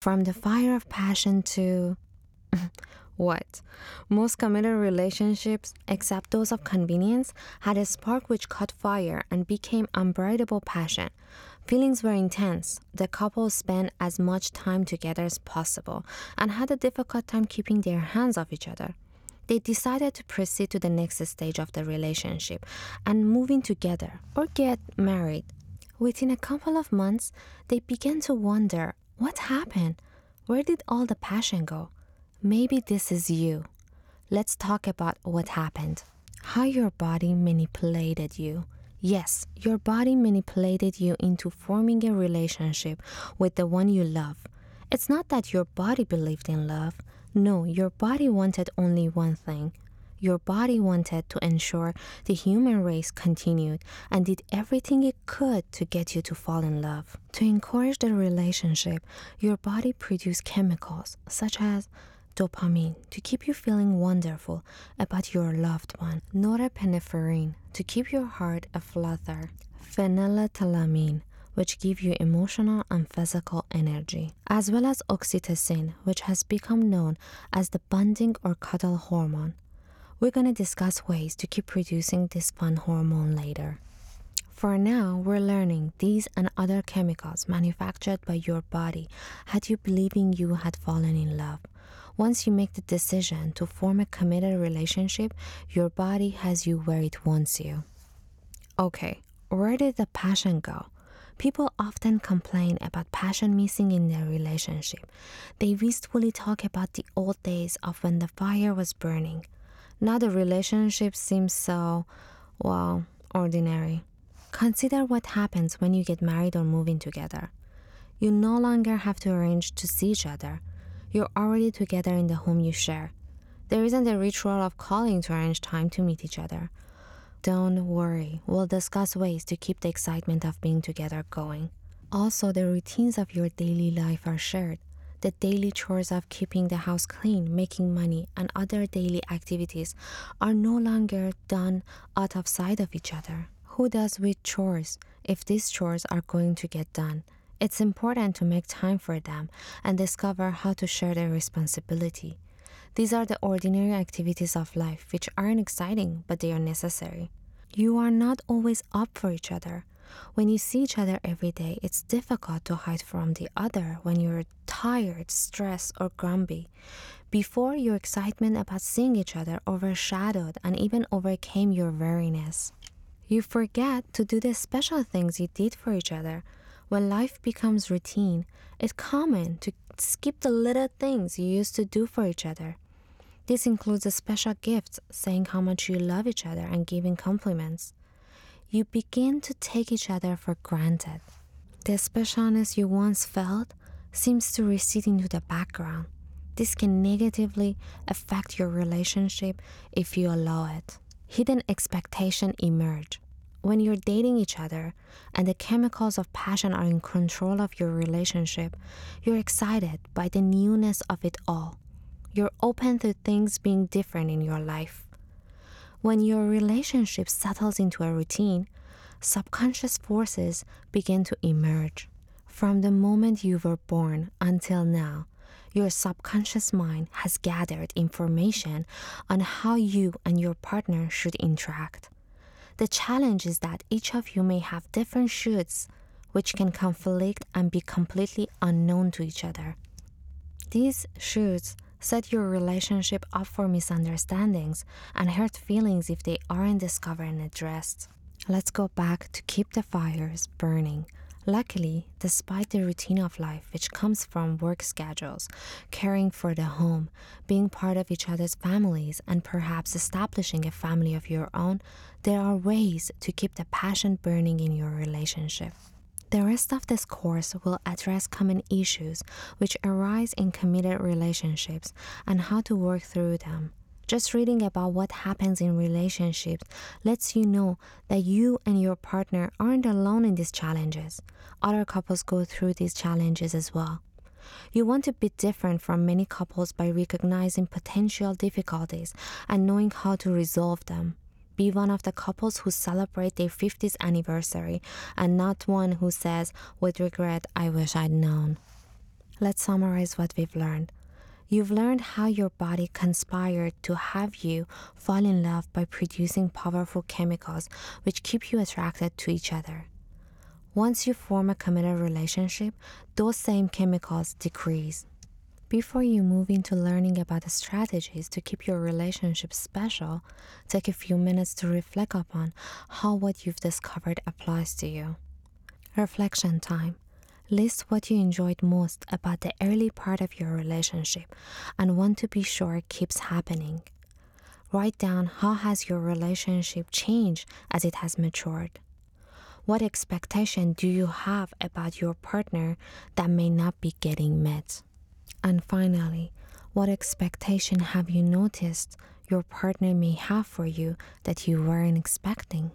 From the fire of passion to. what? Most committed relationships, except those of convenience, had a spark which caught fire and became unbridable passion. Feelings were intense. The couple spent as much time together as possible and had a difficult time keeping their hands off each other. They decided to proceed to the next stage of the relationship and move in together or get married. Within a couple of months, they began to wonder what happened? Where did all the passion go? Maybe this is you. Let's talk about what happened. How your body manipulated you. Yes, your body manipulated you into forming a relationship with the one you love. It's not that your body believed in love. No, your body wanted only one thing your body wanted to ensure the human race continued and did everything it could to get you to fall in love. To encourage the relationship, your body produced chemicals such as dopamine to keep you feeling wonderful about your loved one, norepinephrine to keep your heart aflutter, phenylethylamine which give you emotional and physical energy, as well as oxytocin, which has become known as the bonding or cuddle hormone. We're going to discuss ways to keep producing this fun hormone later. For now, we're learning these and other chemicals manufactured by your body had you believing you had fallen in love. Once you make the decision to form a committed relationship, your body has you where it wants you. Okay, where did the passion go? People often complain about passion missing in their relationship. They wistfully talk about the old days of when the fire was burning. Now the relationship seems so, well, ordinary. Consider what happens when you get married or move in together. You no longer have to arrange to see each other. You're already together in the home you share. There isn't a ritual of calling to arrange time to meet each other. Don't worry, we'll discuss ways to keep the excitement of being together going. Also, the routines of your daily life are shared the daily chores of keeping the house clean, making money, and other daily activities are no longer done out of sight of each other. Who does which chores if these chores are going to get done? It's important to make time for them and discover how to share their responsibility. These are the ordinary activities of life which aren't exciting, but they are necessary. You are not always up for each other. When you see each other every day, it's difficult to hide from the other when you're tired, stressed, or grumpy. Before, your excitement about seeing each other overshadowed and even overcame your weariness. You forget to do the special things you did for each other. When life becomes routine, it's common to skip the little things you used to do for each other. This includes the special gifts, saying how much you love each other, and giving compliments you begin to take each other for granted. The specialness you once felt seems to recede into the background. This can negatively affect your relationship if you allow it. Hidden expectation emerge. When you're dating each other and the chemicals of passion are in control of your relationship, you're excited by the newness of it all. You're open to things being different in your life. When your relationship settles into a routine, subconscious forces begin to emerge. From the moment you were born until now, your subconscious mind has gathered information on how you and your partner should interact. The challenge is that each of you may have different shoulds, which can conflict and be completely unknown to each other. These shoulds set your relationship up for misunderstandings and hurt feelings if they aren't discovered and addressed. Let's go back to keep the fires burning. Luckily, despite the routine of life which comes from work schedules, caring for the home, being part of each other's families, and perhaps establishing a family of your own, there are ways to keep the passion burning in your relationship. The rest of this course will address common issues which arise in committed relationships and how to work through them. Just reading about what happens in relationships lets you know that you and your partner aren't alone in these challenges. Other couples go through these challenges as well. You want to be different from many couples by recognizing potential difficulties and knowing how to resolve them be one of the couples who celebrate their 50th anniversary and not one who says, with regret, I wish I'd known. Let's summarize what we've learned. You've learned how your body conspired to have you fall in love by producing powerful chemicals which keep you attracted to each other. Once you form a committed relationship, those same chemicals decrease. Before you move into learning about the strategies to keep your relationship special, take a few minutes to reflect upon how what you've discovered applies to you. Reflection time. List what you enjoyed most about the early part of your relationship and want to be sure keeps happening. Write down how has your relationship changed as it has matured. What expectation do you have about your partner that may not be getting met? And finally, what expectation have you noticed your partner may have for you that you weren't expecting?